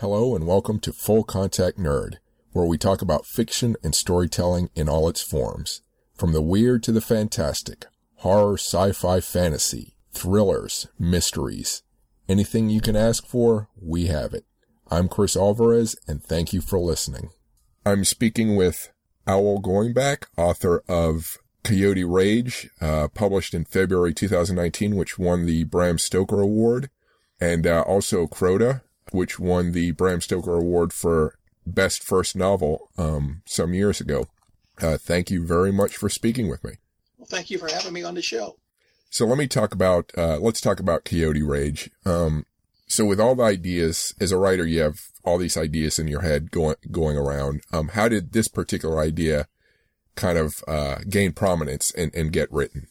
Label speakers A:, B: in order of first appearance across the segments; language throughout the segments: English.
A: Hello and welcome to Full Contact Nerd, where we talk about fiction and storytelling in all its forms. From the weird to the fantastic, horror, sci-fi, fantasy, thrillers, mysteries. Anything you can ask for, we have it. I'm Chris Alvarez and thank you for listening. I'm speaking with Owl Goingback, author of Coyote Rage, uh, published in February 2019, which won the Bram Stoker Award, and uh, also Crota, which won the Bram Stoker Award for Best First Novel um, some years ago. Uh, thank you very much for speaking with me.
B: Well, thank you for having me on the show.
A: So let me talk about uh, let's talk about Coyote Rage. Um, so with all the ideas as a writer, you have all these ideas in your head going going around. Um, how did this particular idea kind of uh, gain prominence and, and get written?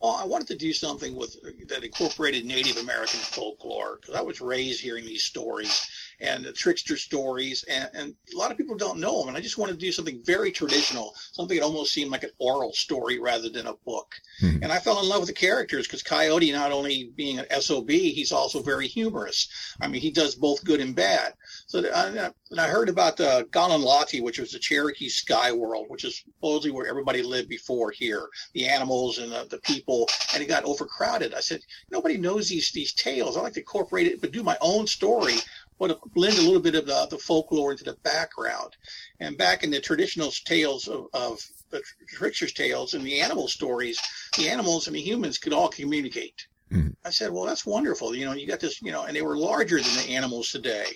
B: Well, I wanted to do something with that incorporated Native American folklore because I was raised hearing these stories and the trickster stories, and, and a lot of people don't know them. And I just wanted to do something very traditional, something that almost seemed like an oral story rather than a book. Hmm. And I fell in love with the characters because Coyote, not only being an SOB, he's also very humorous. I mean, he does both good and bad. So I, and I heard about the uh, Galun'lati, which was the Cherokee sky world, which is supposedly where everybody lived before here, the animals and the, the people, and it got overcrowded. I said, nobody knows these these tales. I like to incorporate it, but do my own story but blend a little bit of the, the folklore into the background. And back in the traditional tales of, of the trickster's tales and the animal stories, the animals and the humans could all communicate. Mm-hmm. I said, well, that's wonderful. You know, you got this, you know, and they were larger than the animals today.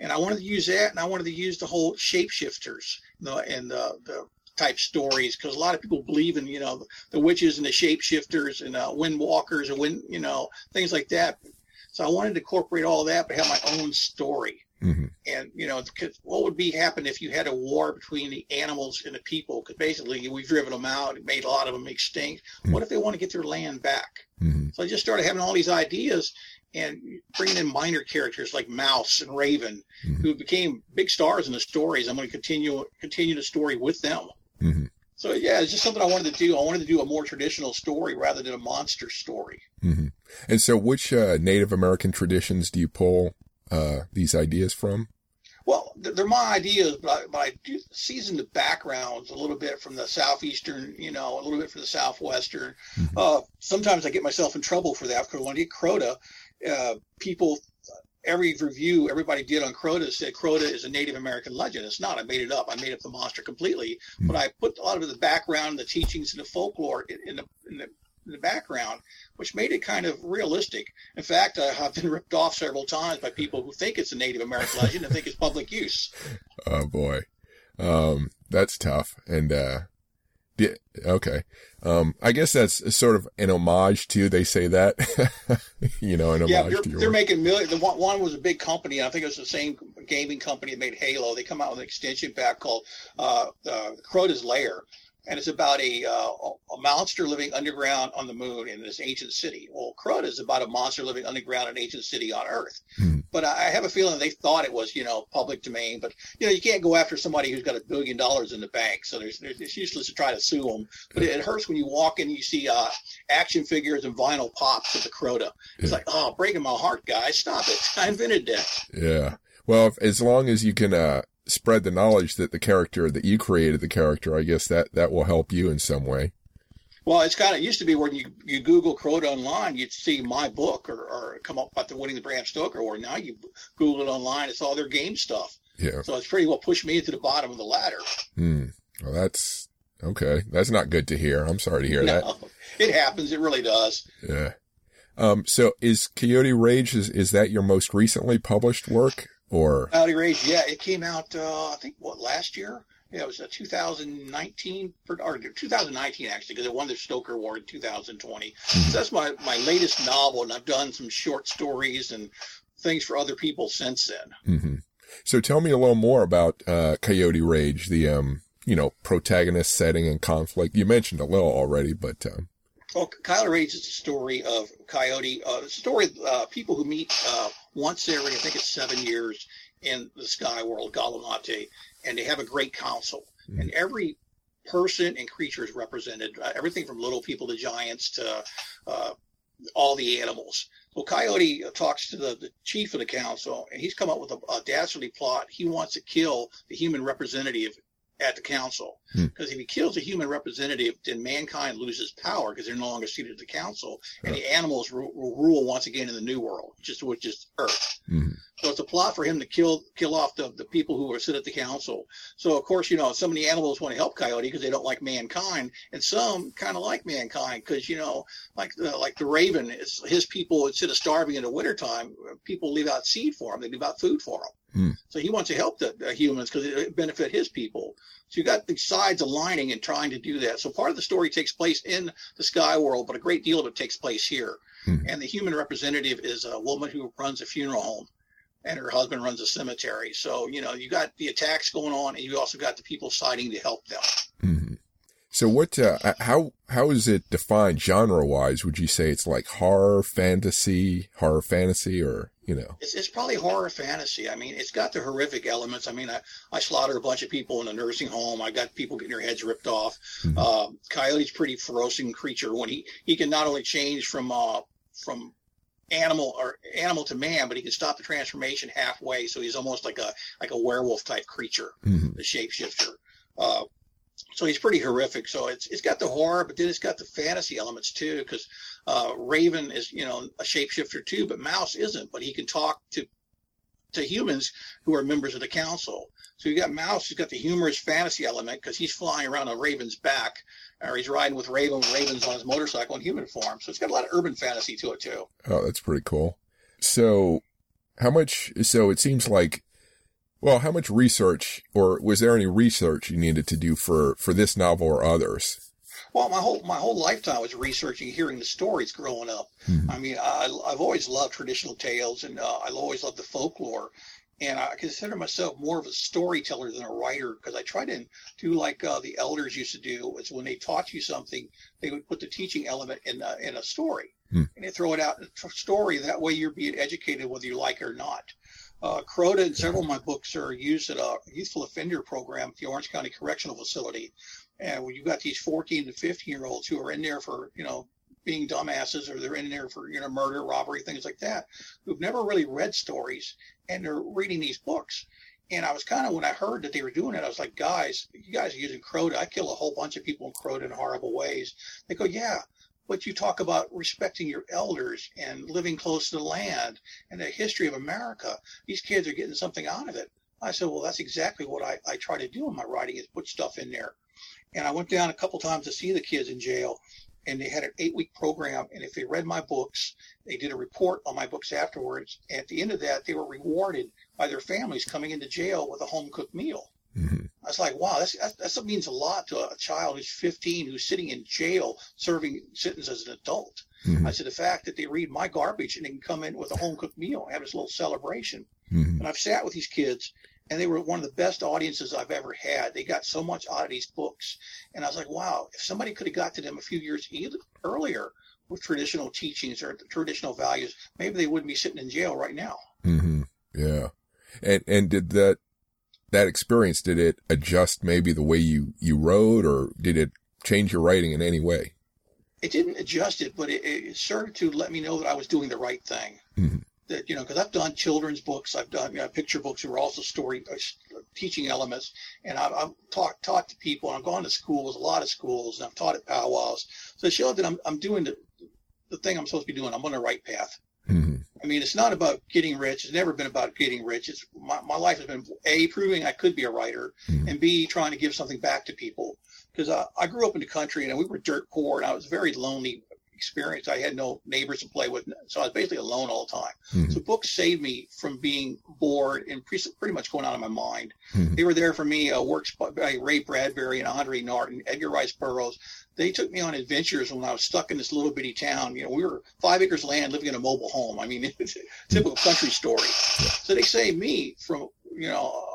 B: And I wanted to use that, and I wanted to use the whole shapeshifters you know, and the, the type stories because a lot of people believe in, you know, the witches and the shapeshifters and uh, windwalkers and wind, you know, things like that. So I wanted to incorporate all that, but have my own story. Mm-hmm. And you know, what would be happen if you had a war between the animals and the people? Because basically, we've driven them out, made a lot of them extinct. Mm-hmm. What if they want to get their land back? Mm-hmm. So I just started having all these ideas and bringing in minor characters like Mouse and Raven, mm-hmm. who became big stars in the stories. I'm going to continue continue the story with them. Mm-hmm. So yeah, it's just something I wanted to do. I wanted to do a more traditional story rather than a monster story.
A: Mm-hmm. And so, which uh, Native American traditions do you pull uh, these ideas from?
B: Well, they're my ideas, but I, but I do season the backgrounds a little bit from the southeastern, you know, a little bit from the southwestern. Mm-hmm. Uh, sometimes I get myself in trouble for that because when I get Crota, uh, people every review everybody did on Crota said Crota is a Native American legend. It's not. I made it up. I made up the monster completely. Mm-hmm. But I put a lot of the background, the teachings, and the folklore in, in, the, in, the, the background, which made it kind of realistic. In fact, I, have been ripped off several times by people who think it's a Native American legend and think it's public use.
A: Oh boy, um, that's tough. And uh, yeah, okay. Um, I guess that's sort of an homage to. They say that, you know, an homage.
B: Yeah, they're, they're making millions. The one, one, was a big company. I think it was the same gaming company that made Halo. They come out with an extension pack called uh, uh, Crota's Lair, and it's about a, uh, a monster living underground on the moon in this ancient city. Well, Crota is about a monster living underground in an ancient city on Earth. Hmm. But I have a feeling they thought it was, you know, public domain. But you know, you can't go after somebody who's got a billion dollars in the bank, so there's, there's it's useless to try to sue them. But it, it hurts when you walk in, and you see uh, action figures and vinyl pops of the Crota. It's yeah. like, oh, breaking my heart, guys, stop it! I invented that.
A: Yeah. Well, if, as long as you can uh, spread the knowledge that the character that you created the character, I guess that that will help you in some way.
B: Well, it's kind of it used to be when you, you Google Crota online, you'd see my book or, or come up with the winning the Bram Stoker Or Now you Google it online, it's all their game stuff. Yeah. So it's pretty well pushed me into the bottom of the ladder.
A: Hmm. Well, that's okay. That's not good to hear. I'm sorry to hear no, that.
B: It happens. It really does.
A: Yeah. Um, so is Coyote Rage, is, is that your most recently published work? Or
B: Coyote Rage. Yeah, it came out. Uh, I think what last year. Yeah, it was a 2019 or 2019 actually, because it won the Stoker Award in 2020. Mm-hmm. So that's my my latest novel, and I've done some short stories and things for other people since then.
A: Mm-hmm. So tell me a little more about uh, Coyote Rage, the um, you know, protagonist setting and conflict. You mentioned a little already, but uh,
B: well, Coyote Rage is a story of Coyote, uh, a story of uh, people who meet uh, once every, I think it's seven years in the sky world, Galun'lati, and they have a great council. Mm-hmm. And every person and creature is represented, uh, everything from little people to giants to uh, all the animals. Well, Coyote talks to the, the chief of the council, and he's come up with a, a dastardly plot. He wants to kill the human representative at the council. Because hmm. if he kills a human representative, then mankind loses power because they're no longer seated at the council, and the animals will, rule once again in the new world, which is which is Earth. Mm-hmm. So it's a plot for him to kill kill off the, the people who are sit at the council. So of course, you know, some of the animals want to help Coyote because they don't like mankind, and some kind of like mankind because you know, like the like the Raven, it's his people instead of starving in the wintertime, people leave out seed for him, they leave out food for him. Mm. So he wants to help the, the humans because it benefit his people. So you got the sides aligning and trying to do that. So part of the story takes place in the sky world, but a great deal of it takes place here. Mm. And the human representative is a woman who runs a funeral home and her husband runs a cemetery. So, you know, you got the attacks going on and you also got the people siding to help them.
A: Mm-hmm. So what, uh, how, how is it defined genre wise? Would you say it's like horror, fantasy, horror, fantasy, or, you know?
B: It's, it's probably horror fantasy. I mean, it's got the horrific elements. I mean, I, I slaughtered a bunch of people in a nursing home. I got people getting their heads ripped off. Mm-hmm. Uh, Coyote's pretty ferocious creature when he, he can not only change from, uh, from animal or animal to man, but he can stop the transformation halfway. So he's almost like a, like a werewolf type creature, mm-hmm. the shapeshifter. Uh, so he's pretty horrific. So it's it's got the horror, but then it's got the fantasy elements too. Because uh, Raven is you know a shapeshifter too, but Mouse isn't. But he can talk to to humans who are members of the council. So you got Mouse, who's got the humorous fantasy element because he's flying around on Raven's back, or he's riding with Raven, Raven's on his motorcycle in human form. So it's got a lot of urban fantasy to it too.
A: Oh, that's pretty cool. So, how much? So it seems like well, how much research, or was there any research you needed to do for for this novel or others?
B: Well, my whole my whole lifetime was researching, hearing the stories growing up. Mm-hmm. I mean, I, have always loved traditional tales, and uh, I always loved the folklore. And I consider myself more of a storyteller than a writer because I try to do like uh, the elders used to do. Is when they taught you something, they would put the teaching element in a, in a story, mm. and they throw it out in a story. That way, you're being educated whether you like it or not. Uh, Crota and several of my books are used at a youthful offender program at the Orange County Correctional Facility. And when you've got these 14 to 15 year olds who are in there for, you know, being dumbasses or they're in there for, you know, murder, robbery, things like that, who've never really read stories and they're reading these books. And I was kind of, when I heard that they were doing it, I was like, guys, you guys are using Crota. I kill a whole bunch of people in Crota in horrible ways. They go, yeah, but you talk about respecting your elders and living close to the land and the history of America. These kids are getting something out of it. I said, well, that's exactly what I, I try to do in my writing is put stuff in there. And I went down a couple times to see the kids in jail and they had an eight week program. And if they read my books, they did a report on my books afterwards. At the end of that, they were rewarded by their families coming into jail with a home cooked meal. Mm-hmm. I was like, wow, that's, that, that means a lot to a child who's 15 who's sitting in jail serving sentence as an adult. Mm-hmm. I said, the fact that they read my garbage and they can come in with a home cooked meal and have this little celebration. Mm-hmm. And I've sat with these kids and they were one of the best audiences I've ever had. They got so much out of these books. And I was like, wow, if somebody could have got to them a few years earlier with traditional teachings or traditional values, maybe they wouldn't be sitting in jail right now.
A: Mm-hmm. Yeah. And, and did that, that experience, did it adjust maybe the way you, you wrote or did it change your writing in any way?
B: It didn't adjust it, but it, it served to let me know that I was doing the right thing. Mm-hmm. That, you know, because I've done children's books, I've done you know, picture books who are also story uh, teaching elements, and I've, I've taught taught to people, and I've gone to schools, a lot of schools, and I've taught at powwows. So it showed that I'm I'm doing the the thing I'm supposed to be doing. I'm on the right path. Mm-hmm. I mean, it's not about getting rich. It's never been about getting rich. It's my, my life has been a proving I could be a writer, mm-hmm. and b trying to give something back to people. Because uh, I grew up in the country and we were dirt poor, and I was very lonely experience. I had no neighbors to play with, so I was basically alone all the time. Mm-hmm. So books saved me from being bored and pre- pretty much going out of my mind. Mm-hmm. They were there for me. Uh, works by Ray Bradbury and Andre Norton, Edgar Rice Burroughs. They took me on adventures when I was stuck in this little bitty town. You know, we were five acres land living in a mobile home. I mean, it's a typical country story. So they saved me from, you know,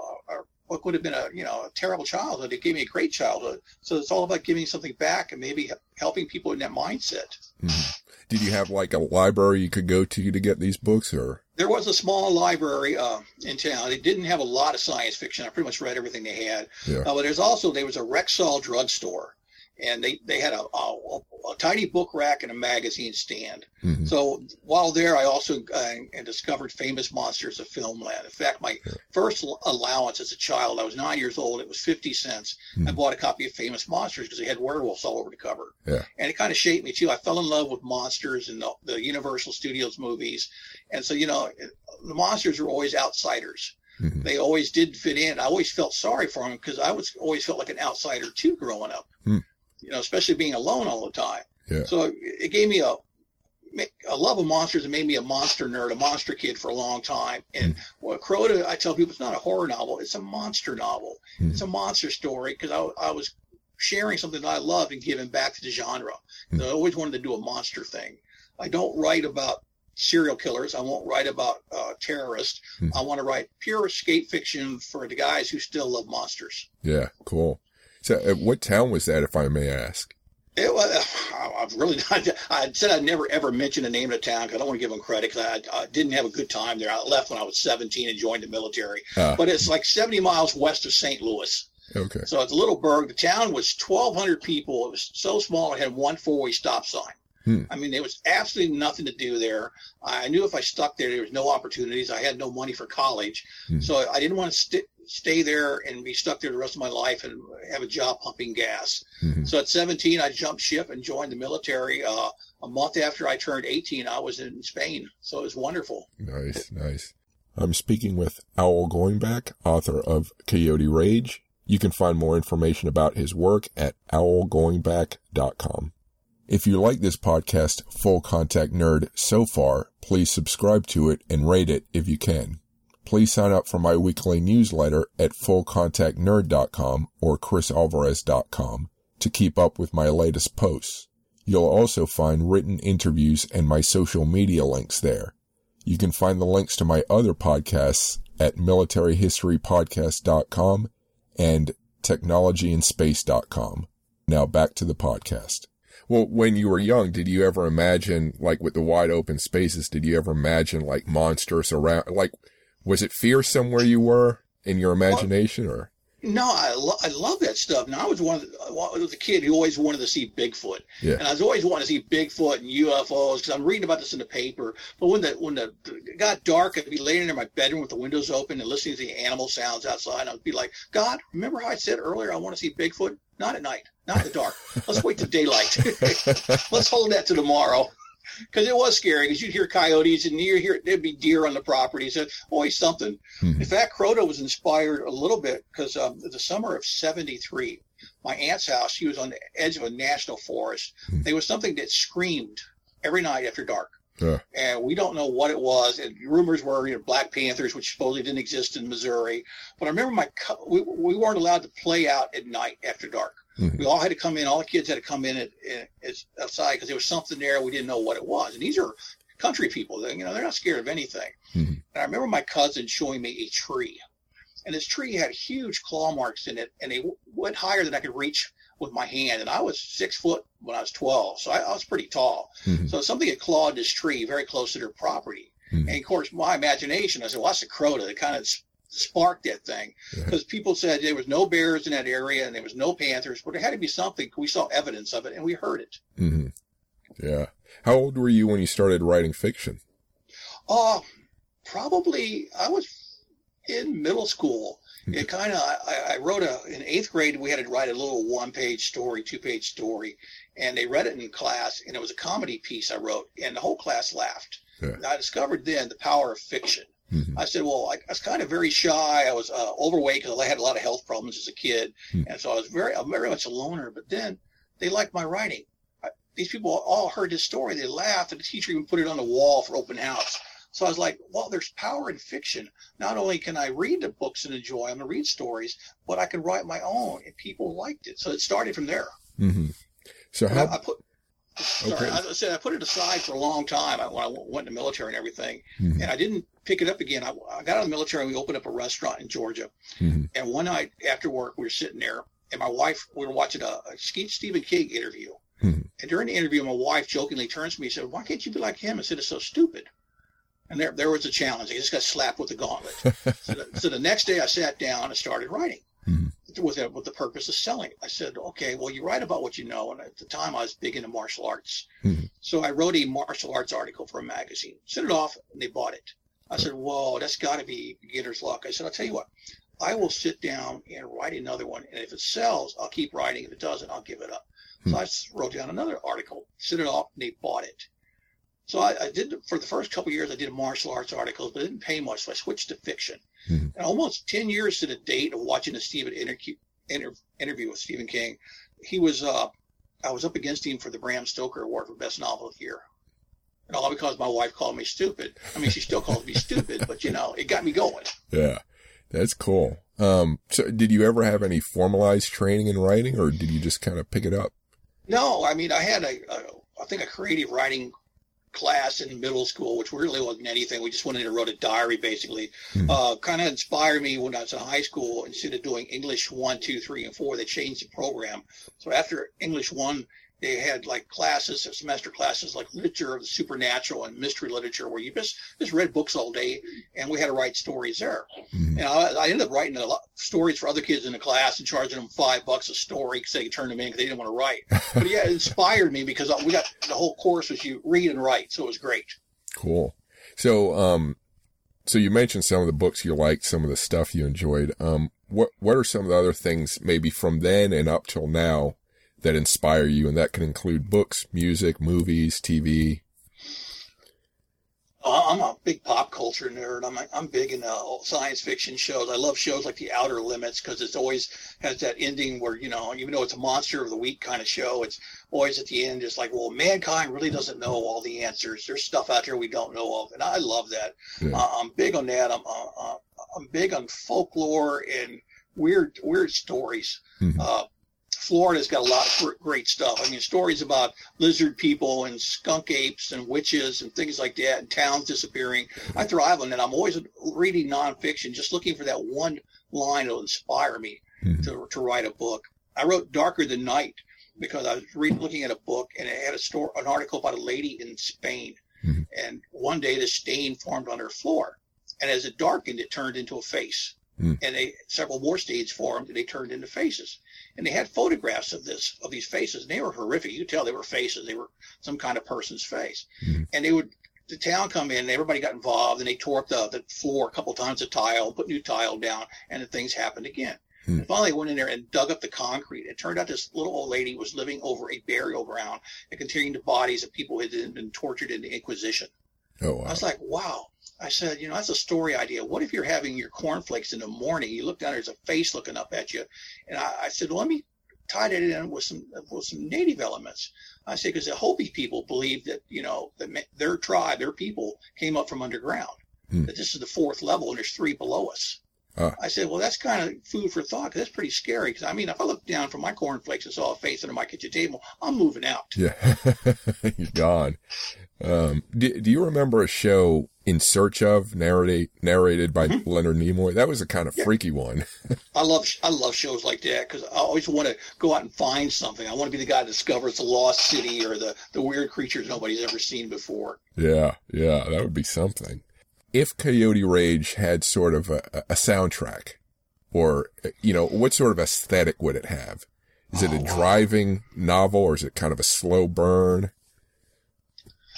B: what would have been a you know a terrible childhood. It gave me a great childhood. So it's all about giving something back and maybe helping people in that mindset.
A: Mm-hmm. did you have like a library you could go to to get these books or?
B: There was a small library uh, in town. It didn't have a lot of science fiction. I pretty much read everything they had. Yeah. uh, but there's also there was a rexall drugstore and they, they had a, a, a tiny book rack and a magazine stand.
A: Mhm.
B: So while there, I also uh, discovered famous monsters of filmland. In fact, my
A: Yeah.
B: first allowance as a child, I was nine years old. It was 50 cents. I
A: Mhm.
B: bought a copy of Famous Monsters because they had werewolves all over the cover.
A: Yeah.
B: And it kind of shaped me too. I fell in love with monsters and the, the Universal Studios movies. And so, you know, the monsters were always outsiders
A: Mhm.
B: they always did fit in. I always felt sorry for them because I was always felt like an outsider too growing up.
A: Hmm.
B: You know, especially being alone all the time.
A: Yeah.
B: So it- gave me a a love of monsters and made me a monster nerd, a monster kid for a long time. And well, Crota, I tell people it's not a horror novel; it's a monster novel.
A: Hmm.
B: It's a monster story because I, I was sharing something that I loved and giving back to the genre.
A: Hmm.
B: I always wanted to do a monster thing. I don't write about serial killers. I won't write about uh, terrorists.
A: Hmm.
B: I want to write pure escape fiction for the guys who still love monsters.
A: Yeah, cool. So, uh, what town was that, if I may ask?
B: It was, I've really not, I said I'd never ever mention the name of the town because I don't want to give them credit because I, I didn't have a good time there. I left when I was 17 and joined the military.
A: Ah,
B: But it's like 70 miles west of St. Louis.
A: okay.
B: So it's a little burg. The town was 1,200 people. It was so small it had one four-way stop sign.
A: Hmm.
B: I mean, there was absolutely nothing to do there. I knew if I stuck there, there was no opportunities. I had no money for college,
A: Hmm.
B: so I didn't want to st- stay there and be stuck there the rest of my life and have a job pumping gas.
A: Mhm.
B: So at 17, I jumped ship and joined the military. Uh, a month after I turned 18, I was in Spain. So it was wonderful.
A: Nice, nice. I'm speaking with Owl Goingback, author of Coyote Rage. You can find more information about his work at owlgoingback.com. If you like this podcast, Full Contact Nerd, so far, please subscribe to it and rate it if you can. Please sign up for my weekly newsletter at fullcontactnerd.com or chrisalvarez.com to keep up with my latest posts. You'll also find written interviews and my social media links there. You can find the links to my other podcasts at militaryhistorypodcast.com and technologyandspace.com. Now back to the podcast. Well, when you were young, did you ever imagine, like with the wide open spaces, did you ever imagine like monsters around? Like, was it fearsome where you were in your imagination or?
B: No, I, lo- I love that stuff. Now I was one of the, I was a kid who always wanted to see Bigfoot,
A: Yeah.
B: and I was always wanting to see Bigfoot and UFOs because I'm reading about this in the paper. But when the when the it got dark, I'd be laying in my bedroom with the windows open and listening to the animal sounds outside. I'd be like, God, remember how I said earlier I want to see Bigfoot? Not at night, not in the dark. Let's wait till daylight. Let's hold that to tomorrow. Because it was scary, because you'd hear coyotes and you'd hear there'd be deer on the property. So always something.
A: Mhm.
B: In fact, Crota was inspired a little bit because um, the summer of '73, my aunt's house, she was on the edge of a national forest.
A: Hmm.
B: There was something that screamed every night after dark.
A: Yeah.
B: And we don't know what it was. And rumors were, you know, Black Panthers, which supposedly didn't exist in Missouri. But I remember my co- we, we weren't allowed to play out at night after dark.
A: Mhm.
B: We all had to come in. All the kids had to come in at, at, at outside because there was something there we didn't know what it was. And these are country people. They, you know, they're not scared of anything.
A: Mhm.
B: And I remember my cousin showing me a tree, and this tree had huge claw marks in it, and they w- went higher than I could reach with my hand. And I was six foot when I was 12, so I, I was pretty tall.
A: Mhm.
B: So something had clawed this tree very close to their property.
A: Mhm.
B: And of course, my imagination, I said, well, that's a crota. It kind of sparked that thing
A: Yeah.
B: because people said there was no bears in that area and there was no panthers, but there had to be something. We saw evidence of it and we heard it.
A: Mhm. Yeah. How old were you when you started writing fiction?
B: Uh, probably I was in middle school. It kind of, I, I wrote a, in eighth grade, we had to write a little one page story, two page story, and they read it in class, and it was a comedy piece I wrote, and the whole class laughed.
A: Yeah.
B: I discovered then the power of fiction.
A: Mhm.
B: I said, well, I, I was kind of very shy. I was uh, overweight because I had a lot of health problems as a kid,
A: Hmm.
B: and so I was very, I'm very much a loner. But then they liked my writing. I, these people all heard his story. They laughed, and the teacher even put it on the wall for open house. So I was like, well, there's power in fiction. Not only can I read the books and enjoy them and read stories, but I can write my own, and people liked it. So it started from there.
A: Mhm. So
B: And I. I put. Sorry,
A: Okay.
B: I said I put it aside for a long time I- when I went in the military and everything
A: Mhm.
B: and I didn't pick it up again. I, I got out of the military and we opened up a restaurant in Georgia.
A: Mhm.
B: And one night after work, we were sitting there, and my wife, we were watching a, a Stephen King interview.
A: Mhm.
B: And during the interview, my wife jokingly turns to me and said, Why can't you be like him? I said, It's so stupid. And there, there was a challenge. I just got slapped with the gauntlet. so, the, so the next day, I sat down and started writing.
A: Mhm.
B: with it, with the purpose of selling it. I said, okay, well, you write about what you know. And at the time, I was big into martial arts.
A: Mhm.
B: So I wrote a martial arts article for a magazine, sent it off, and they bought it. I said, whoa, that's got to be beginner's luck. I said, I'll tell you what, I will sit down and write another one. And if it sells, I'll keep writing. If it doesn't, I'll give it up.
A: Hmm.
B: So I wrote down another article, sent it off, and they bought it. So I, I did for the first couple of years. I did martial arts articles, but it didn't pay much. So I switched to fiction.
A: Mhm.
B: And almost ten years to the date of watching the Stephen interview, inter, interview with Stephen King, he was. Uh, I was up against him for the Bram Stoker Award for Best Novel of the Year. And all because my wife called me stupid. I mean, she still calls me stupid, but you know, it got me going.
A: Yeah. That's cool. Um, so did you ever have any formalized training in writing or did you just kind of pick it up?
B: No, I mean, I had a, a I think a creative writing class in middle school, which really wasn't anything. We just went in and wrote a diary, basically.
A: Hmm.
B: Uh, kind of inspired me when I was in high school. Instead of doing English one, two, three, and four, they changed the program. So after English one, they had like classes, semester classes like literature of the supernatural and mystery literature, where you just just read books all day, and we had to write stories there.
A: Mhm.
B: And I, I ended up writing a lot stories for other kids in the class and charging them five bucks a story because they could turn them in because they didn't want to write. But yeah, it inspired me because we got the whole course was you read and write, so it was great.
A: Cool. So, um, so you mentioned some of the books you liked, some of the stuff you enjoyed. Um, what, what are some of the other things maybe from then and up till now that inspire you? And that can include books, music, movies, TV.
B: Uh, I'm a big pop culture nerd. I'm I'm big in uh, science fiction shows. I love shows like The Outer Limits because it's always has that ending where you know, even though it's a monster of the week kind of show, it's always at the end just like, well, mankind really doesn't know all the answers. There's stuff out there we don't know of, and I love that.
A: Yeah.
B: Uh, I'm big on that. I'm uh, uh, I'm big on folklore and weird weird stories.
A: Mhm.
B: Florida's got a lot of great stuff. I mean, stories about lizard people and skunk apes and witches and things like that, and towns disappearing. I thrive on that. I'm always reading nonfiction, just looking for that one line that'll inspire me
A: Mhm.
B: to, to write a book. I wrote Darker Than Night because I was reading, looking at a book and it had a store, an article about a lady in Spain.
A: Mhm.
B: And one day the stain formed on her floor. And as it darkened, it turned into a face.
A: Mm.
B: And they several more stains formed and they turned into faces. And they had photographs of this of these faces, and they were horrific. You could tell they were faces. They were some kind of person's face.
A: Mhm.
B: And they would the town come in, and everybody got involved, and they tore up the, the floor a couple times, the tile, put new tile down, and then things happened again.
A: Hmm.
B: Finally, they went in there and dug up the concrete. It turned out this little old lady was living over a burial ground and containing the bodies of people who had been tortured in the Inquisition.
A: Oh, wow.
B: I was like, wow. I said, you know, that's a story idea. What if you're having your cornflakes in the morning? You look down, and there's a face looking up at you. And I, I said, well, let me tie that in with some with some native elements. I say because the Hopi people believe that you know that their tribe, their people came up from underground.
A: Hmm.
B: That this is the fourth level, and there's three below us.
A: Ah.
B: I said, well, that's kind of food for thought. 'cause that's pretty scary. Because I mean, if I look down from my cornflakes and saw a face under my kitchen table, I'm moving out.
A: Yeah. You're gone. Um, do, do you remember a show In Search of narrated, narrated by
B: Mhm.
A: Leonard Nimoy? That was a kind of
B: Yeah.
A: freaky one.
B: I love I love shows like that because I always want to go out and find something. I want to be the guy that discovers the lost city or the the weird creatures nobody's ever seen before.
A: Yeah, yeah, that would be something. If Coyote Rage had sort of a, a soundtrack, or, you know, what sort of aesthetic would it have? Is it a
B: Oh,
A: driving novel or is it kind of a slow burn?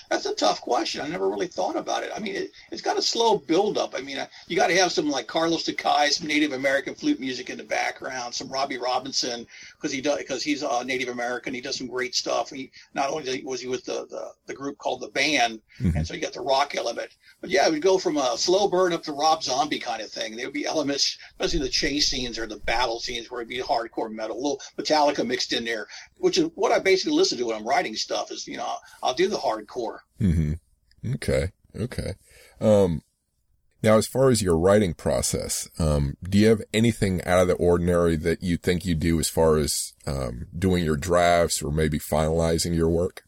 B: That's a tough question. I never really thought about it. I mean, it, it's got a slow build up. I mean, uh, you got to have some like Carlos Nakai, some Native American flute music in the background, some Robbie Robertson because he does because he's a Native American. He does some great stuff. He not only was he with the the, the group called the Band,
A: Mhm.
B: and so you got the rock element. But yeah, it would go from a slow burn up to Rob Zombie kind of thing. There would be elements, especially the chase scenes or the battle scenes, where it'd be hardcore metal, a little Metallica mixed in there, which is what I basically listen to when I'm writing stuff. Is you know I'll do the hardcore.
A: Hmm Okay. Okay. Um, now, as far as your writing process, um, do you have anything out of the ordinary that you think you do as far as um, doing your drafts or maybe finalizing your work?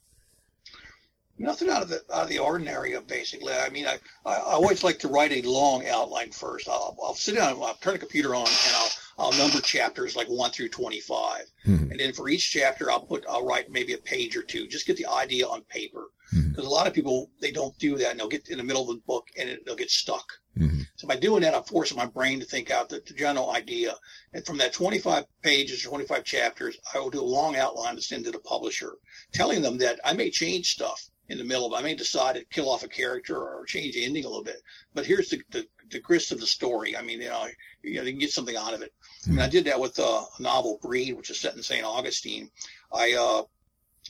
B: Nothing out of the out of the ordinary. Basically, I mean, I, I I always like to write a long outline first. I'll, I'll sit down, I'll turn the computer on, and I'll I'll number chapters like one through twenty five,
A: Mhm.
B: and then for each chapter, I'll put I'll write maybe a page or two, just get the idea on paper.
A: Mhm.
B: because a lot of people they don't do that and they'll get in the middle of the book and it, they'll get stuck.
A: Mhm.
B: So by doing that, I'm forcing my brain to think out the, the general idea. And from that 25 pages or 25 chapters, I will do a long outline to send to the publisher, telling them that I may change stuff in the middle of it. I may decide to kill off a character or change the ending a little bit. But here's the, the, the grist of the story. I mean, you know, you know, they can get something out of it. I mean, I did that with uh, a novel Breed, which is set in St. Augustine. I uh,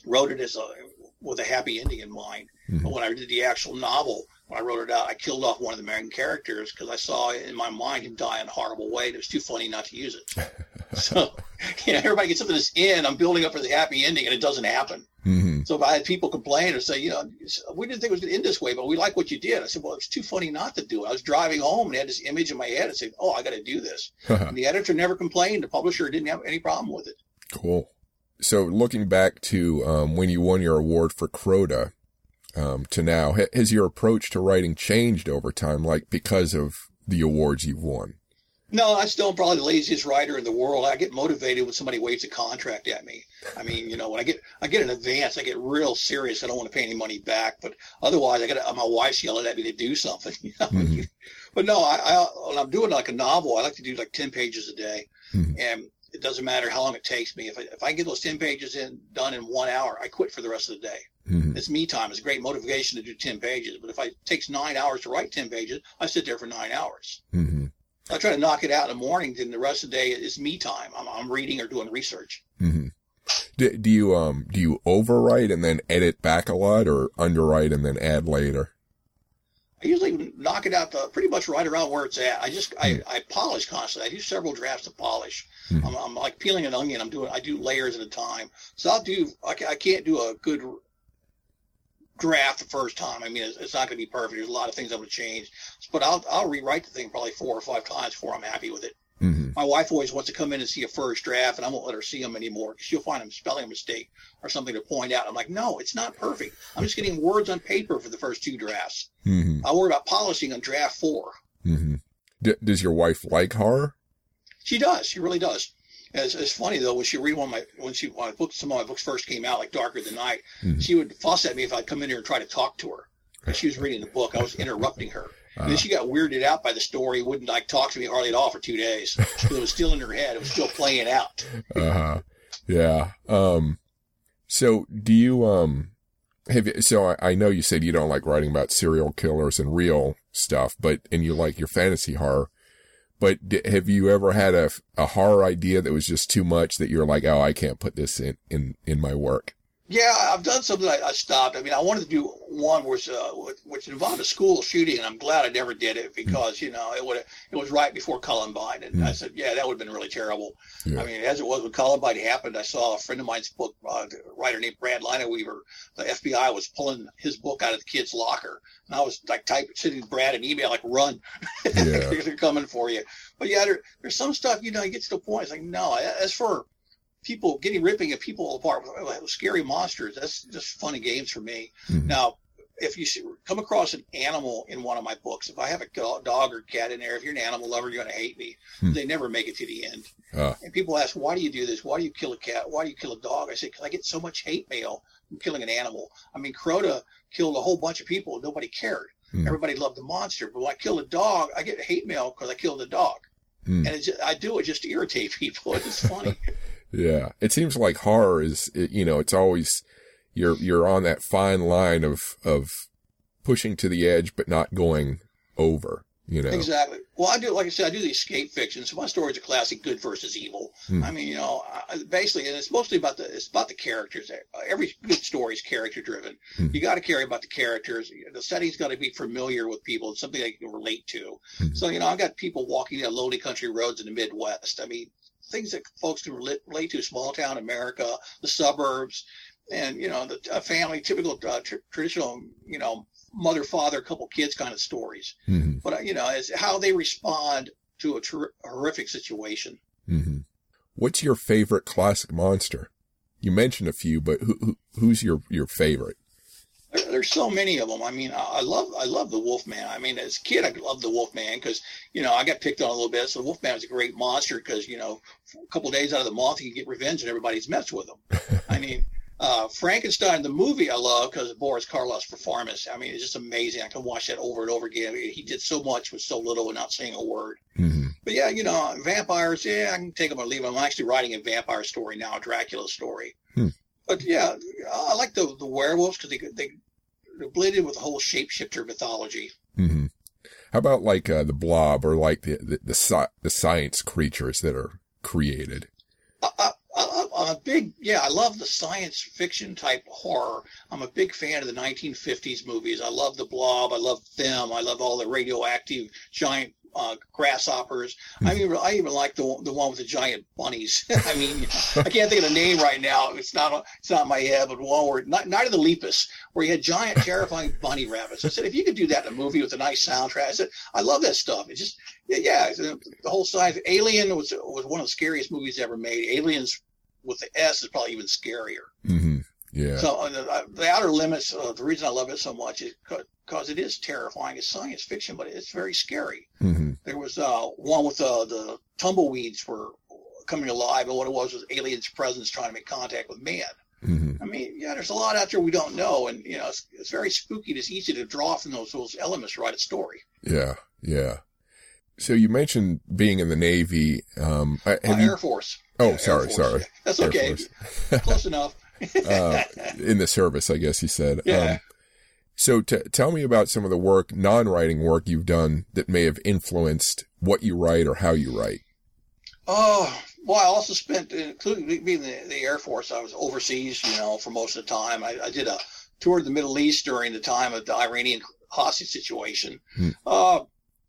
B: wrote it as a with a happy ending in mind.
A: Mhm.
B: But when I did the actual novel, when I wrote it out, I killed off one of the main characters because I saw in my mind him die in a horrible way. And it was too funny not to use it. so, you know, everybody gets up to this end. I'm building up for the happy ending, and it doesn't happen.
A: Mhm.
B: So if I had people complain or say, you know, we didn't think it was going to end this way, but we like what you did. I said, well, it's too funny not to do it. I was driving home and had this image in my head and said, oh, I got to do this. And the editor never complained. The publisher didn't have any problem with it.
A: Cool. So looking back to um, when you won your award for Crota um, to now, has your approach to writing changed over time, like because of the awards you've won?
B: No, I'm still probably the laziest writer in the world. I get motivated when somebody waves a contract at me. I mean, you know, when I get I get an advance, I get real serious. I don't want to pay any money back, but otherwise, I got my wife's yelling at me to do something. You know?
A: Mhm.
B: But no, I, I when I'm doing like a novel, I like to do like ten pages a day,
A: Mhm.
B: and it doesn't matter how long it takes me. If I, if I get those ten pages in done in one hour, I quit for the rest of the day.
A: Mhm.
B: It's me time. It's a great motivation to do ten pages. But if I, it takes nine hours to write ten pages, I sit there for nine hours. I try to knock it out in the morning, then the rest of the day is me time. I'm, I'm reading or doing research.
A: Mhm. Do, do you um do you overwrite and then edit back a lot, or underwrite and then add later?
B: I usually knock it out the, pretty much right around where it's at. I just I, I polish constantly. I do several drafts to polish.
A: Hmm.
B: I'm, I'm like peeling an onion. I'm doing I do layers at a time. So I'll do I, I can't do a good draft the first time. I mean it's, it's not going to be perfect. There's a lot of things I'm going to change, but I'll I'll rewrite the thing probably four or five times before I'm happy with it.
A: hmm
B: My wife always wants to come in and see a first draft, and I won't let her see them anymore because she'll find a spelling mistake or something to point out. I'm like, no, it's not perfect. I'm just getting words on paper for the first two drafts.
A: hmm
B: I worry about polishing on draft four.
A: hmm D- does your wife like horror?
B: She does. She really does. It's, it's funny though when she read one of my when she when I some of my books first came out like Darker than Night,
A: Mhm.
B: she would fuss at me if I'd come in here and try to talk to her. Because she was reading the book, I was interrupting her. And then
A: Uh,
B: she got weirded out by the story. Wouldn't like talk to me hardly at all for two days. it was still in her head. It was still playing out.
A: uh-huh. Yeah. Um, so do you, um, have you, so I, I know you said you don't like writing about serial killers and real stuff, but, and you like your fantasy horror, but d- have you ever had a, a horror idea that was just too much that you're like, oh, I can't put this in, in, in my work?
B: Yeah, I've done something I, I stopped. I mean, I wanted to do one which uh, which involved a school shooting, and I'm glad I never did it because you know it would it was right before Columbine, and I
A: Mm.
B: said, yeah, that would have been really terrible.
A: Yeah.
B: I mean, as it was when Columbine happened, I saw a friend of mine's book, uh, a writer named Brad Linaweaver. The FBI was pulling his book out of the kid's locker, and I was like typing, sending Brad an email like, "Run,
A: Yeah.
B: they're coming for you." But yeah, there, there's some stuff you know you get to the point. It's like, no, as for people getting ripping at people apart with, scary monsters, that's just fun and games for me.
A: Mhm.
B: Now, if you come across an animal in one of my books, if I have a dog or cat in there, if you're an animal lover, you're going to hate me.
A: Hmm.
B: They never make it to the end.
A: Ah.
B: And people ask, why do you do this? Why do you kill a cat? Why do you kill a dog? I say, because I get so much hate mail from killing an animal. I mean, Crota killed a whole bunch of people. Nobody cared.
A: Hmm.
B: Everybody loved the monster. But when I kill a dog, I get hate mail because I killed a dog.
A: Hmm.
B: And it's I do it just to irritate people. It's funny.
A: Yeah. It seems like horror is, you know, it's always, you're, you're on that fine line of, of pushing to the edge, but not going over, you know?
B: Exactly. Well, I do, like I said, I do the escape fiction. So my stories are classic good versus evil.
A: Hmm.
B: I mean, you know, basically, and it's mostly about the it's about the characters. Every good story is character driven.
A: Hmm.
B: You got to care about the characters. The setting's got to be familiar with people. It's something they can relate to.
A: Hmm.
B: So, you know, I've got people walking down lonely country roads in the Midwest. I mean, things that folks can relate, relate to: small town America, the suburbs, and you know, the a family, typical uh, tr- traditional, you know, mother, father, couple kids kind of stories
A: hmm
B: but uh, you know, it's how they respond to a ter- horrific situation.
A: hmm What's your favorite classic monster? You mentioned a few, but who, who who's your, your favorite?
B: There, there's so many of them. I mean, I, I love I love the Wolfman. I mean, as a kid, I loved the Wolfman because you know I got picked on a little bit. So the Wolfman was a great monster because you know a couple days out of the month he can get revenge and everybody's messed with him. I mean. Uh, Frankenstein, the movie, I love because of Boris Karloff's performance. I mean, it's just amazing. I can watch that over and over again. He did so much with so little and not saying a word.
A: Mm-hmm.
B: But yeah, you know, vampires. Yeah, I can take them or leave them. I'm actually writing a vampire story now, a Dracula story.
A: Hmm.
B: But yeah, I like the the werewolves because they they they blend in with the whole shapeshifter mythology.
A: Mm-hmm. How about like uh, the blob or like the the, the, sci- the science creatures that are created?
B: I, I'm a big yeah. I love the science fiction type horror. I'm a big fan of the 1950s movies. I love the Blob. I love them. I love all the radioactive giant uh, grasshoppers. I mean, I even like the the one with the giant bunnies. I mean, I can't think of the name right now. It's not it's not in my head, but one where Night of the Lepus, where you had giant, terrifying bunny rabbits. I said, if you could do that in a movie with a nice soundtrack, I said, I love that stuff. It just yeah, yeah the whole size. Alien was was one of the scariest movies ever made. Aliens with the S is probably even scarier.
A: Mm-hmm. Yeah.
B: So uh, the outer limits. Uh, the reason I love it so much is because it is terrifying. It's science fiction, but it's very scary.
A: Mm-hmm.
B: There was uh, one with uh, the tumbleweeds were coming alive, and what it was was aliens' presence trying to make contact with man.
A: Mm-hmm.
B: I mean, yeah, there's a lot out there we don't know, and you know, it's, it's very spooky. It's easy to draw from those those elements to write a story.
A: Yeah, yeah. So you mentioned being in the Navy. Um, have
B: uh,
A: you...
B: Air Force.
A: Oh,
B: yeah,
A: sorry,
B: Force.
A: sorry.
B: That's okay. Close enough.
A: uh, in the service, I guess he said.
B: Yeah.
A: Um, so t- tell me about some of the work, non-writing work you've done that may have influenced what you write or how you write.
B: Oh, well, I also spent, including being the, the Air Force, I was overseas, you know, for most of the time. I, I did a tour of the Middle East during the time of the Iranian hostage situation.
A: Hmm.
B: Uh,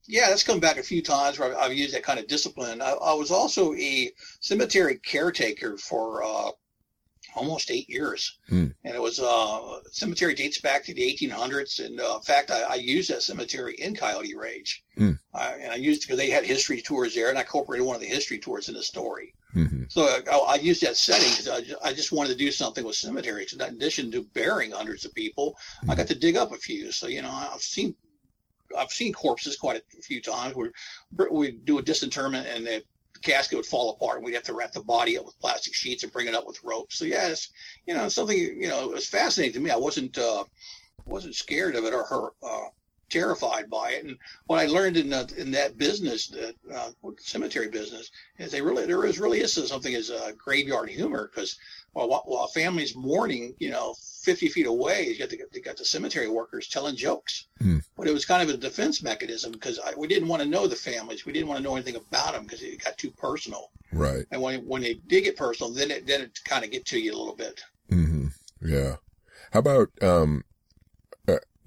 B: yeah, that's come back a few times where I've, I've used that kind of discipline. I, I, was also a cemetery caretaker for uh, almost eight years.
A: Hmm.
B: And it was uh, cemetery dates back to the 1800s. And uh, in fact, I, I used that cemetery in Coyote Rage.
A: Hmm.
B: Uh, and I used because they had history tours there, and I incorporated one of the history tours in the story.
A: Mm-hmm.
B: So I, I, used that setting because I, just, I just wanted to do something with cemeteries. In addition to burying hundreds of people,
A: Hmm.
B: I got to dig up a few. So you know, I've seen I've seen corpses quite a few times where we do a disinterment and the casket would fall apart and we'd have to wrap the body up with plastic sheets and bring it up with ropes. So yeah, it's, you know, something, you know, it was fascinating to me. I wasn't, uh, wasn't scared of it or her, uh, terrified by it. And what I learned in that, in that business, that, uh, cemetery business is they really, there is really is something as a graveyard humor because while, while families mourning, you know, 50 feet away, you got the, you got the cemetery workers telling jokes.
A: Mm.
B: But it was kind of a defense mechanism because we didn't want to know the families. We didn't want to know anything about them because it got too personal.
A: Right.
B: And when when they did get personal, then it then it kind of get to you a little bit.
A: Mm-hmm. Yeah. How about um,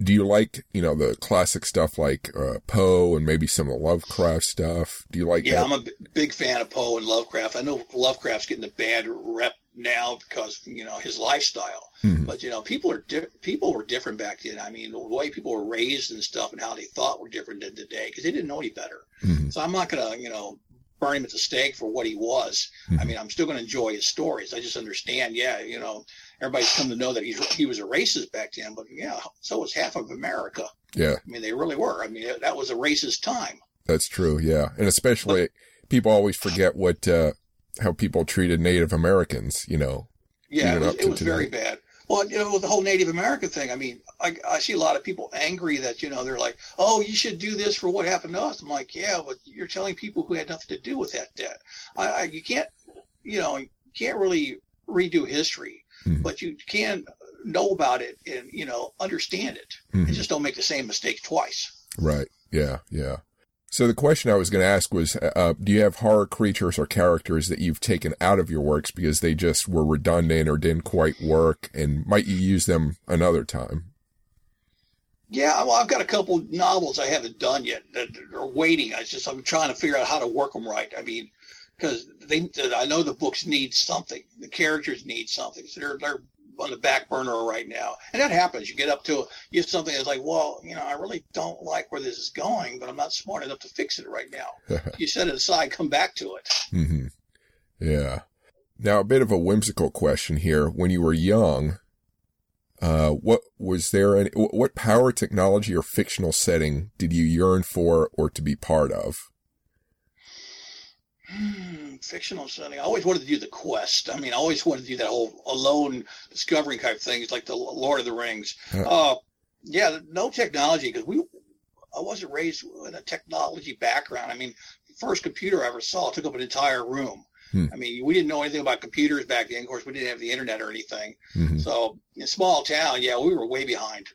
A: do you like you know the classic stuff like uh, Poe and maybe some of the Lovecraft stuff? Do you like?
B: Yeah,
A: that?
B: I'm a b- big fan of Poe and Lovecraft. I know Lovecraft's getting a bad rep now because you know his lifestyle.
A: Mhm.
B: But you know, people are di- people were different back then. I mean, the way people were raised and stuff, and how they thought were different than today because they didn't know any better.
A: Mhm.
B: So I'm not gonna you know burn him at the stake for what he was. I
A: Mhm.
B: mean, I'm still gonna enjoy his stories. I just understand. Yeah, you know, everybody's come to know that he's he was a racist back then. But yeah, so was half of America.
A: Yeah,
B: I mean, they really were. I mean, that was a racist time.
A: that's true. Yeah, and especially people always forget what uh, how people treated Native Americans. You know.
B: Yeah, it was, it was very bad. Well, you know, with the whole Native American thing, I mean, I, I see a lot of people angry that, you know, they're like, oh, you should do this for what happened to us. I'm like, yeah, but you're telling people who had nothing to do with that debt. I, I you can't, you know, you can't really redo history,
A: Mhm.
B: but you can know about it and, you know, understand it
A: Mhm.
B: and just don't make the same mistake twice.
A: Right. Yeah. Yeah. So the question I was going to ask was, uh, do you have horror creatures or characters that you've taken out of your works because they just were redundant or didn't quite work, and might you use them another time?
B: Yeah, well, I've got a couple novels I haven't done yet that are waiting. I just I'm trying to figure out how to work them right. I mean, because they I know the books need something, the characters need something, so they're they're on the back burner right now, and that happens. You get up to you have something that's like, well, you know, I really don't like where this is going, but I'm not smart enough to fix it right now. you set it aside, come back to it.
A: Mm-hmm. Yeah. Now a bit of a whimsical question here. When you were young, uh, what was there any, what power, technology, or fictional setting did you yearn for or to be part of?
B: Hmm, fictional setting. I always wanted to do the quest. I mean, I always wanted to do that whole alone discovering type thing. It's like the Lord of the Rings.
A: Yeah.
B: Uh, yeah, no technology because we. I wasn't raised in a technology background. I mean, first computer I ever saw took up an entire room.
A: Hmm.
B: I mean, we didn't know anything about computers back then. Of course, we didn't have the internet or anything.
A: Mhm.
B: So in a small town, yeah, we were way behind.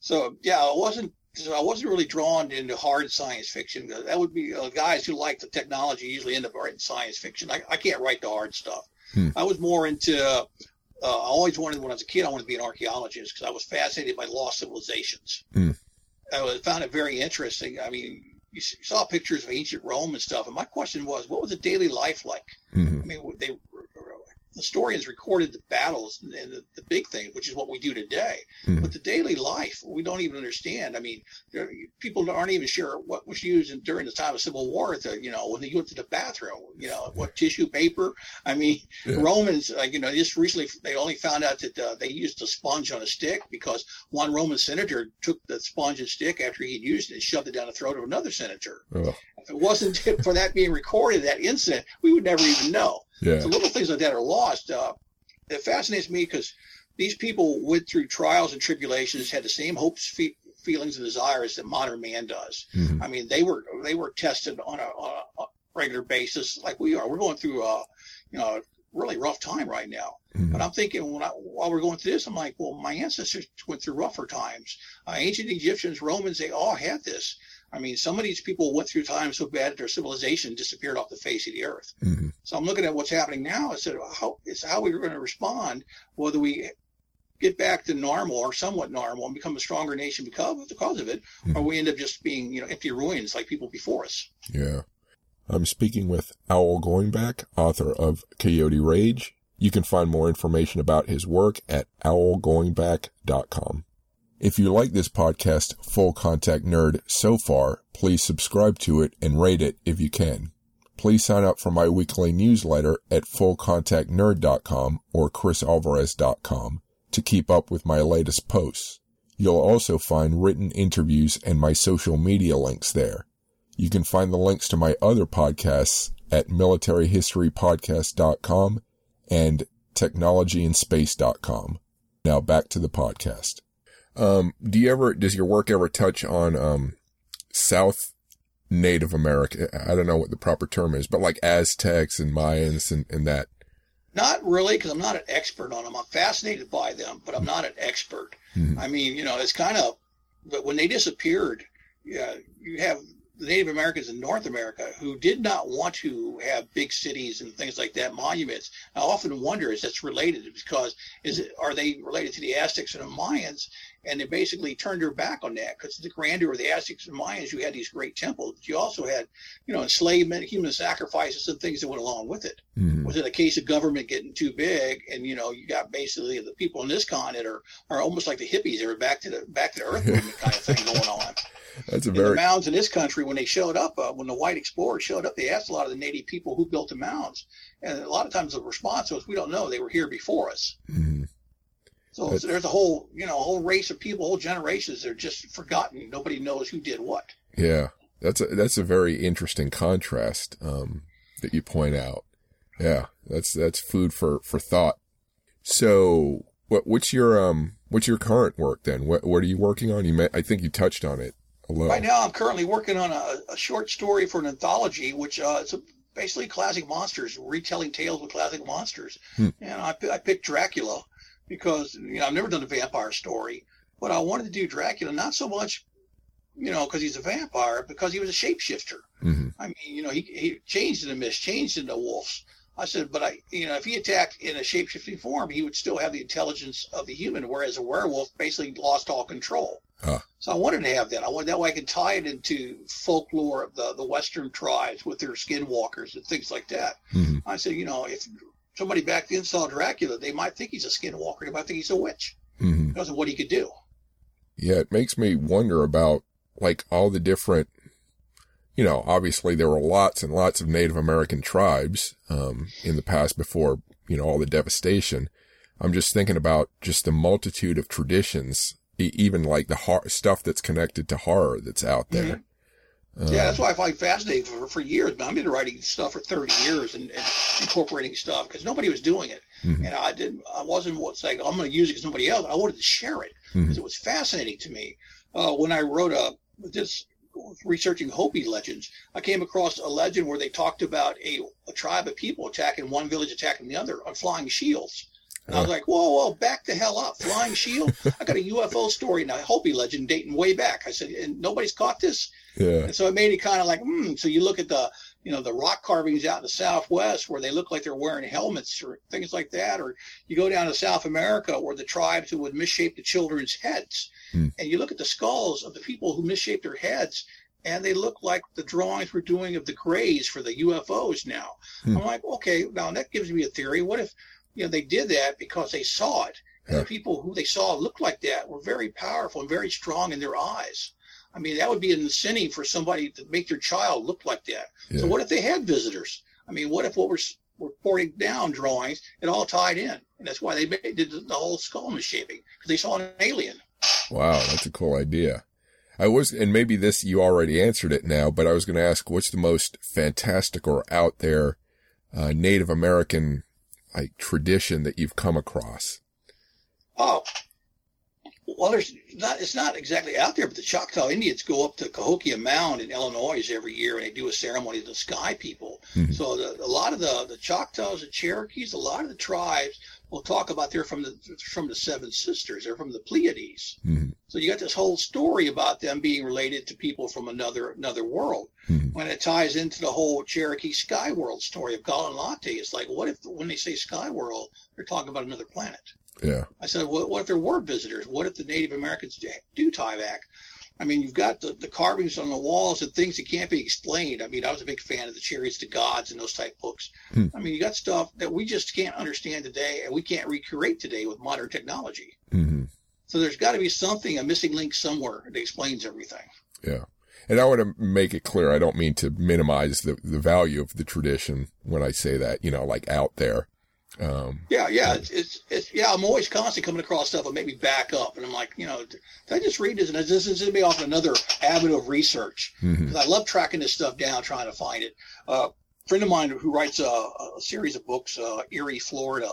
B: So yeah, I wasn't. So I wasn't really drawn into hard science fiction. That would be uh, guys who like the technology usually end up writing science fiction. I, I can't write the hard stuff.
A: Hmm.
B: I was more into. Uh, I always wanted when I was a kid, I wanted to be an archaeologist because I was fascinated by lost civilizations.
A: Hmm.
B: I was, found it very interesting. I mean, you saw pictures of ancient Rome and stuff, and my question was, what was the daily life like?
A: Mhm.
B: I mean, they historians recorded the battles and the, the big thing, which is what we do today.
A: Mhm.
B: But the daily life, we don't even understand. I mean, there, people aren't even sure what was used in, during the time of Civil War. You know, when they went to the bathroom, you know, what tissue paper. I mean,
A: Yeah.
B: Romans, like you know, just recently they only found out that uh, they used a sponge on a stick because one Roman senator took the sponge and stick after he'd used it and shoved it down the throat of another senator.
A: Ugh.
B: If it wasn't for that being recorded, that incident, we would never even know.
A: Yeah.
B: So little things like that are lost. Uh, it fascinates me because these people went through trials and tribulations, had the same hopes, fe- feelings, and desires that modern man does.
A: Mhm.
B: I mean, they were they were tested on a, on a regular basis, like we are. We're going through a you know a really rough time right now.
A: Mhm.
B: But I'm thinking when I, while we're going through this, I'm like, well, my ancestors went through rougher times. Uh, ancient Egyptians, Romans, they all had this. I mean, some of these people went through times so bad that their civilization disappeared off the face of the earth.
A: Mhm.
B: So I'm looking at what's happening now. I said, how it's how we're going to respond, whether we get back to normal or somewhat normal and become a stronger nation because because of it, or we end up just being you know empty ruins like people before us.
A: Yeah. I'm speaking with Owl Goingback, author of Coyote Rage. You can find more information about his work at owlgoingback.com. If you like this podcast, Full Contact Nerd, so far, please subscribe to it and rate it if you can. Please sign up for my weekly newsletter at fullcontactnerd.com or chrisalvarez.com to keep up with my latest posts. You'll also find written interviews and my social media links there. You can find the links to my other podcasts at militaryhistorypodcast.com and technologyandspace.com. Now back to the podcast. Um, do you ever, does your work ever touch on, um, South Native America? I don't know what the proper term is, but like Aztecs and Mayans and, and that.
B: Not really, because I'm not an expert on them. I'm fascinated by them, but I'm not an expert.
A: Mhm.
B: I mean, you know, it's kind of, but when they disappeared, yeah, you have the Native Americans in North America who did not want to have big cities and things like that, monuments. I often wonder is that's related because is it are they related to the Aztecs and the Mayans? And they basically turned their back on that because the grandeur of the Aztecs and Mayans, you had these great temples, but you also had, you know, enslavement, human sacrifices, and things that went along with it
A: Mhm.
B: was it a case of government getting too big and you know you got basically the people in this continent are are almost like the hippies they were back to the back to the earth kind of thing going on
A: That's a
B: and the
A: very,
B: mounds in this country when they showed up uh, when the white explorers showed up they asked a lot of the native people who built the mounds and a lot of times the response was we don't know they were here before us
A: Mhm.
B: So
A: That's-
B: there's a whole you know a whole race of people whole generations they're just forgotten nobody knows who did what
A: yeah, that's a, that's a very interesting contrast, um, that you point out. Yeah, that's, that's food for, for thought. So what, what's your, um, what's your current work then? What, what are you working on? You may, I think you touched on it a little.
B: Right now, I'm currently working on a, a short story for an anthology, which uh, it's a, basically classic monsters, retelling tales with classic monsters.
A: Hmm.
B: And I, I picked Dracula because you know I've never done a vampire story, but I wanted to do Dracula not so much, you know, because he's a vampire, because he was a shapeshifter.
A: hmm
B: I mean, you know, he, he changed into mist, changed into wolves. I said, but I, you know, if he attacked in a shapeshifting form, he would still have the intelligence of the human, whereas a werewolf basically lost all control.
A: Ah.
B: So I wanted to have that. I wanted that way I could tie it into folklore of the, the Western tribes with their skinwalkers and things like that.
A: hmm
B: I said, you know, if somebody back then saw Dracula, they might think he's a skinwalker. They might think he's a witch
A: hmm
B: because of what he could do.
A: Yeah, it makes me wonder about like all the different, you know, obviously there were lots and lots of Native American tribes, um, in the past before, you know, all the devastation. I'm just thinking about just the multitude of traditions, e- even like the hor- stuff that's connected to horror that's out there.
B: Uh, yeah, that's why I find fascinating for, for years. I've been writing stuff for 30 years and, and incorporating stuff because nobody was doing it. Mm-hmm. And I didn't, I wasn't what's like, I'm going to use it because nobody else. I wanted to share it because mm-hmm. it was fascinating to me. Uh, when I wrote a, this researching Hopi legends, I came across a legend where they talked about a, a tribe of people attacking one village, attacking the other on flying shields. And I was like, whoa, whoa, back the hell up. Flying shield? I got a UFO story and a Hopi legend dating way back. I said, and nobody's caught this?
A: Yeah.
B: And so it made it kind of like, hmm. So you look at the, you know, the rock carvings out in the Southwest where they look like they're wearing helmets or things like that. Or you go down to South America where the tribes who would misshape the children's heads. Hmm. And you look at the skulls of the people who misshape their heads and they look like the drawings we're doing of the grays for the UFOs now. Hmm. I'm like, okay, now that gives me a theory. What if you know, they did that because they saw it. And yeah. the people who they saw looked like that were very powerful and very strong in their eyes. I mean, that would be an incentive for somebody to make their child look like that. Yeah. So what if they had visitors? I mean, what if what we're reporting down drawings, it all tied in? And that's why they made, did the whole skull misshapen, because they saw an alien.
A: Wow, that's a cool idea. I was, and maybe this, you already answered it now, but I was going to ask, what's the most fantastic or out there uh, Native American like tradition that you've come across?
B: Oh, well, there's not. It's not exactly out there, but the Choctaw Indians go up to Cahokia Mound in Illinois every year, and they do a ceremony to the Sky People. Mm-hmm. So the, a lot of the the Choctaws and Cherokees, a lot of the tribes will talk about they're from the from the Seven Sisters. They're from the Pleiades. Mm-hmm. So you got this whole story about them being related to people from another another world. Mm-hmm. When it ties into the whole Cherokee Sky World story of Galunlati, it's like, what if when they say Sky World, they're talking about another planet?
A: Yeah.
B: I said, what, what if there were visitors? What if the Native Americans do tie back? I mean, you've got the, the carvings on the walls and things that can't be explained. I mean, I was a big fan of the Chariots to Gods and those type books. Hmm. I mean, you got stuff that we just can't understand today and we can't recreate today with modern technology. Mm-hmm. So there's got to be something, a missing link somewhere that explains everything.
A: Yeah. And I want to make it clear, I don't mean to minimize the, the value of the tradition when I say that, you know, like out there.
B: Um, yeah, yeah, it's, it's, it's, yeah. I'm always constantly coming across stuff that make me back up, and I'm like, you know, did I just read this? And this is going to be off another avenue of research because mm-hmm. I love tracking this stuff down, trying to find it. Uh, a friend of mine who writes a, a series of books, uh, Erie, Florida,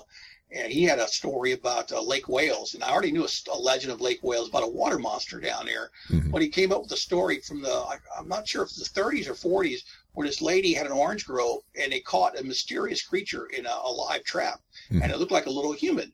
B: and he had a story about uh, Lake Wales, and I already knew a, a, legend of Lake Wales about a water monster down there, mm-hmm. but he came up with a story from the I, am not sure if it's the 30s or 40s where this lady had an orange grove and they caught a mysterious creature in a, a live trap, mm-hmm. and it looked like a little human,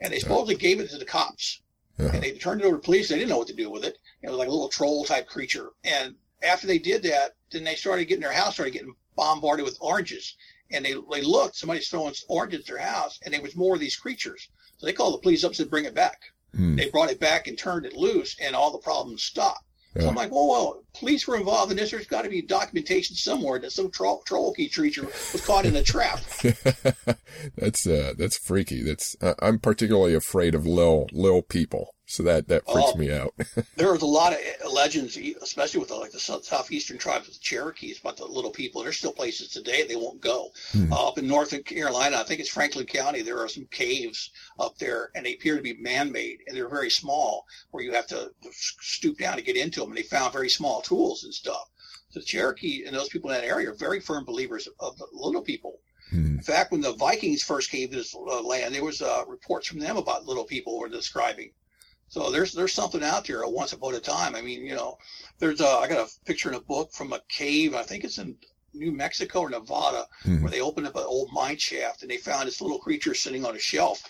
B: and they supposedly gave it to the cops, uh-huh. and they turned it over to police. They didn't know what to do with it. It was like a little troll type creature, and after they did that, then they started getting their house started getting bombarded with oranges and they, they looked, somebody's throwing oranges at their house, and there was more of these creatures. So they called the police up and said, bring it back. Hmm. They brought it back and turned it loose, and all the problems stopped. Yeah. So I'm like, whoa, whoa, police were involved in this. There's got to be documentation somewhere that some troll, troll key creature was caught in a trap.
A: that's uh, that's freaky. That's uh, I'm particularly afraid of little little people. So that, that freaks uh, me out.
B: there was a lot of legends, especially with the, like the southeastern tribes, the Cherokees, about the little people. There's still places today they won't go. Hmm. Uh, up in North Carolina, I think it's Franklin County, there are some caves up there, and they appear to be man-made, and they're very small, where you have to stoop down to get into them. And they found very small tools and stuff. So the Cherokee and those people in that area are very firm believers of the little people. Hmm. In fact, when the Vikings first came to this uh, land, there was uh, reports from them about little people were describing. So there's there's something out there once upon a time. I mean, you know, there's a, I got a picture in a book from a cave. I think it's in New Mexico or Nevada, mm-hmm. where they opened up an old mine shaft and they found this little creature sitting on a shelf,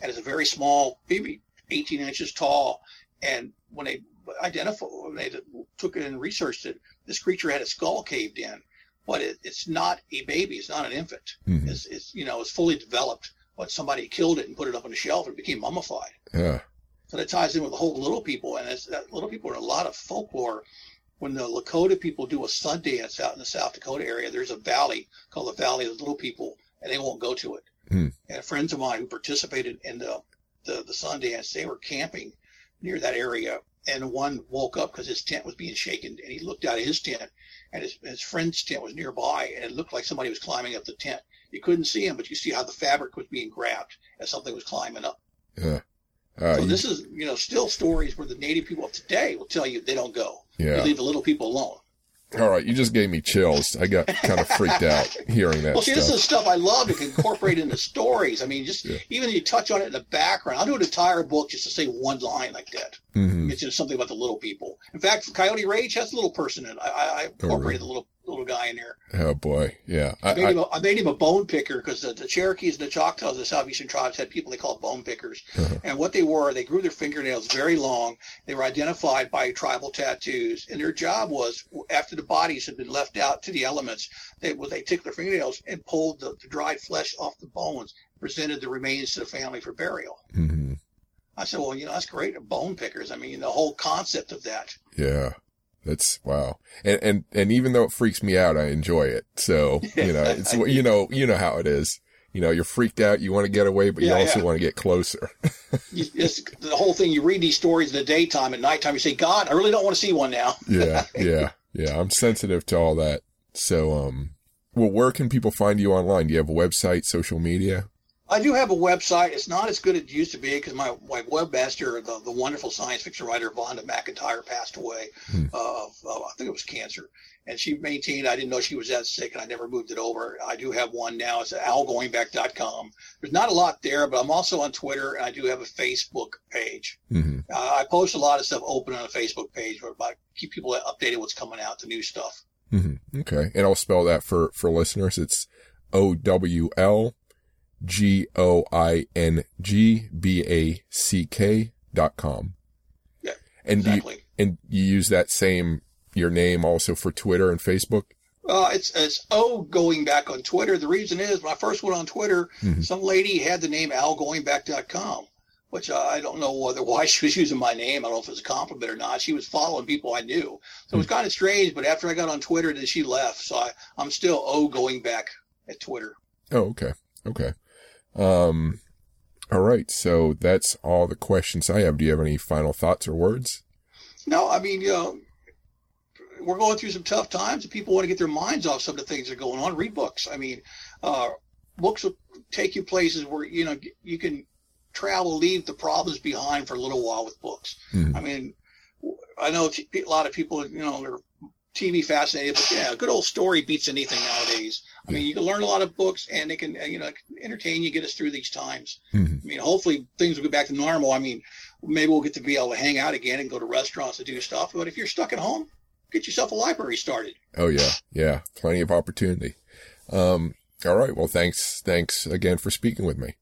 B: and it's a very small, maybe 18 inches tall. And when they identified, when they took it and researched it, this creature had a skull caved in, but it, it's not a baby. It's not an infant. Mm-hmm. It's, it's you know it's fully developed. But somebody killed it and put it up on a shelf and it became mummified.
A: Yeah.
B: So that ties in with the whole little people, and it's that little people are a lot of folklore. When the Lakota people do a sun dance out in the South Dakota area, there's a valley called the Valley of the Little People, and they won't go to it. Mm. And friends of mine who participated in the the, the sun dance, they were camping near that area, and one woke up because his tent was being shaken, and he looked out of his tent, and his, his friend's tent was nearby, and it looked like somebody was climbing up the tent. You couldn't see him, but you see how the fabric was being grabbed as something was climbing up.
A: Yeah.
B: Uh, so this is, you know, still stories where the native people of today will tell you they don't go. Yeah. Leave the little people alone.
A: All right, you just gave me chills. I got kind of freaked out hearing that
B: well, see,
A: stuff.
B: this is stuff I love to incorporate into stories. I mean, just
A: Yeah.
B: even you touch on it in the background. I'll do an entire book just to say one line like that.
A: hmm
B: It's just something about the little people. In fact, Coyote Rage has a little person in it. I, I, incorporated
A: really?
B: the little little guy in there.
A: Oh boy, yeah.
B: I
A: I,
B: made,
A: I,
B: him, a, I made him a bone picker because the, the Cherokees and the Choctaws, and the southeastern tribes, had people they called bone pickers.
A: Uh-huh.
B: And what they were, they grew their fingernails very long. They were identified by tribal tattoos, and their job was after the bodies had been left out to the elements, they well, they took their fingernails and pulled the, the dried flesh off the bones, presented the remains to the family for burial.
A: mhm.
B: I said, well, you know, that's great. Bone pickers. I mean, the whole concept of that.
A: Yeah. That's wow. And, and, and even though it freaks me out, I enjoy it. So, you know, it's, you know, you know how it is. You know, you're freaked out. You want to get away, but you also
B: yeah.
A: want to get closer.
B: It's, the whole thing, you read these stories in the daytime, at nighttime, you say, God, I really don't want to see one now.
A: yeah. Yeah. Yeah. I'm sensitive to all that. So, um, well, where can people find you online? Do you have a website, social media?
B: I do have a website. It's not as good as it used to be because my, my webmaster, the, the wonderful science fiction writer Vonda McIntyre, passed away
A: Hmm.
B: uh, of, uh, I think it was cancer. And she maintained, I didn't know she was that sick and I never moved it over. I do have one now. It's at owlgoingback.com. There's not a lot there, but I'm also on Twitter and I do have a Facebook page.
A: hmm
B: Uh, I post a lot of stuff open on a Facebook page where I keep people updated what's coming out, the new stuff.
A: hmm Okay. And I'll spell that for, for listeners. It's O W L G O I N G B A C K dot com.
B: Yeah,
A: And do you,
B: Exactly.
A: and you use that same, your name also for Twitter and Facebook?
B: Uh, it's it's oh going back on Twitter. The reason is when I first went on Twitter,
A: Mhm.
B: some lady had the name owlgoingback.com, which I don't know whether why she was using my name. I don't know if it was a compliment or not. She was following people I knew, so it was kind of strange. But after I got on Twitter, then she left. So I, I'm still oh going back at Twitter.
A: Oh, okay. Okay. Um, all right. So that's all the questions I have. Do you have any final thoughts or words?
B: No, I mean you know. We're going through some tough times, and people want to get their minds off some of the things that are going on. Read books. I mean, uh, books will take you places where you know you can travel, leave the problems behind for a little while with books.
A: Mhm.
B: I mean, I know a lot of people, you know, they're TV fascinated, but yeah, a good old story beats anything nowadays. I mean, you can learn a lot of books, and they can, you know, entertain you, get us through these times.
A: Mhm.
B: I mean, hopefully things will get back to normal. I mean, maybe we'll get to be able to hang out again and go to restaurants and do stuff. But if you're stuck at home, get yourself a library started.
A: Oh yeah. Yeah. Plenty of opportunity. Um, all right. Well, thanks. Thanks again for speaking with me.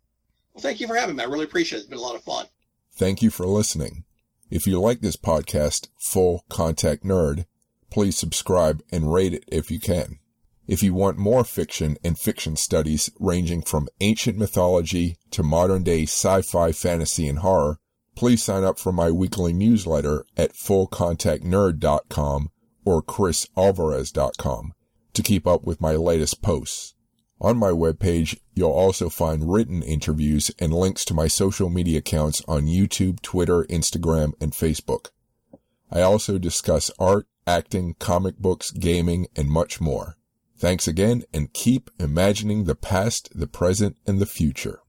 B: Well, thank you for having me. I really appreciate it. It's been a lot of fun.
A: Thank you for listening. If you like this podcast, Full Contact Nerd, please subscribe and rate it if you can. If you want more fiction and fiction studies ranging from ancient mythology to modern day sci-fi, fantasy, and horror, please sign up for my weekly newsletter at fullcontactnerd.com or chrisalvarez.com to keep up with my latest posts. On my webpage, you'll also find written interviews and links to my social media accounts on YouTube, Twitter, Instagram, and Facebook. I also discuss art, acting, comic books, gaming, and much more. Thanks again and keep imagining the past, the present, and the future.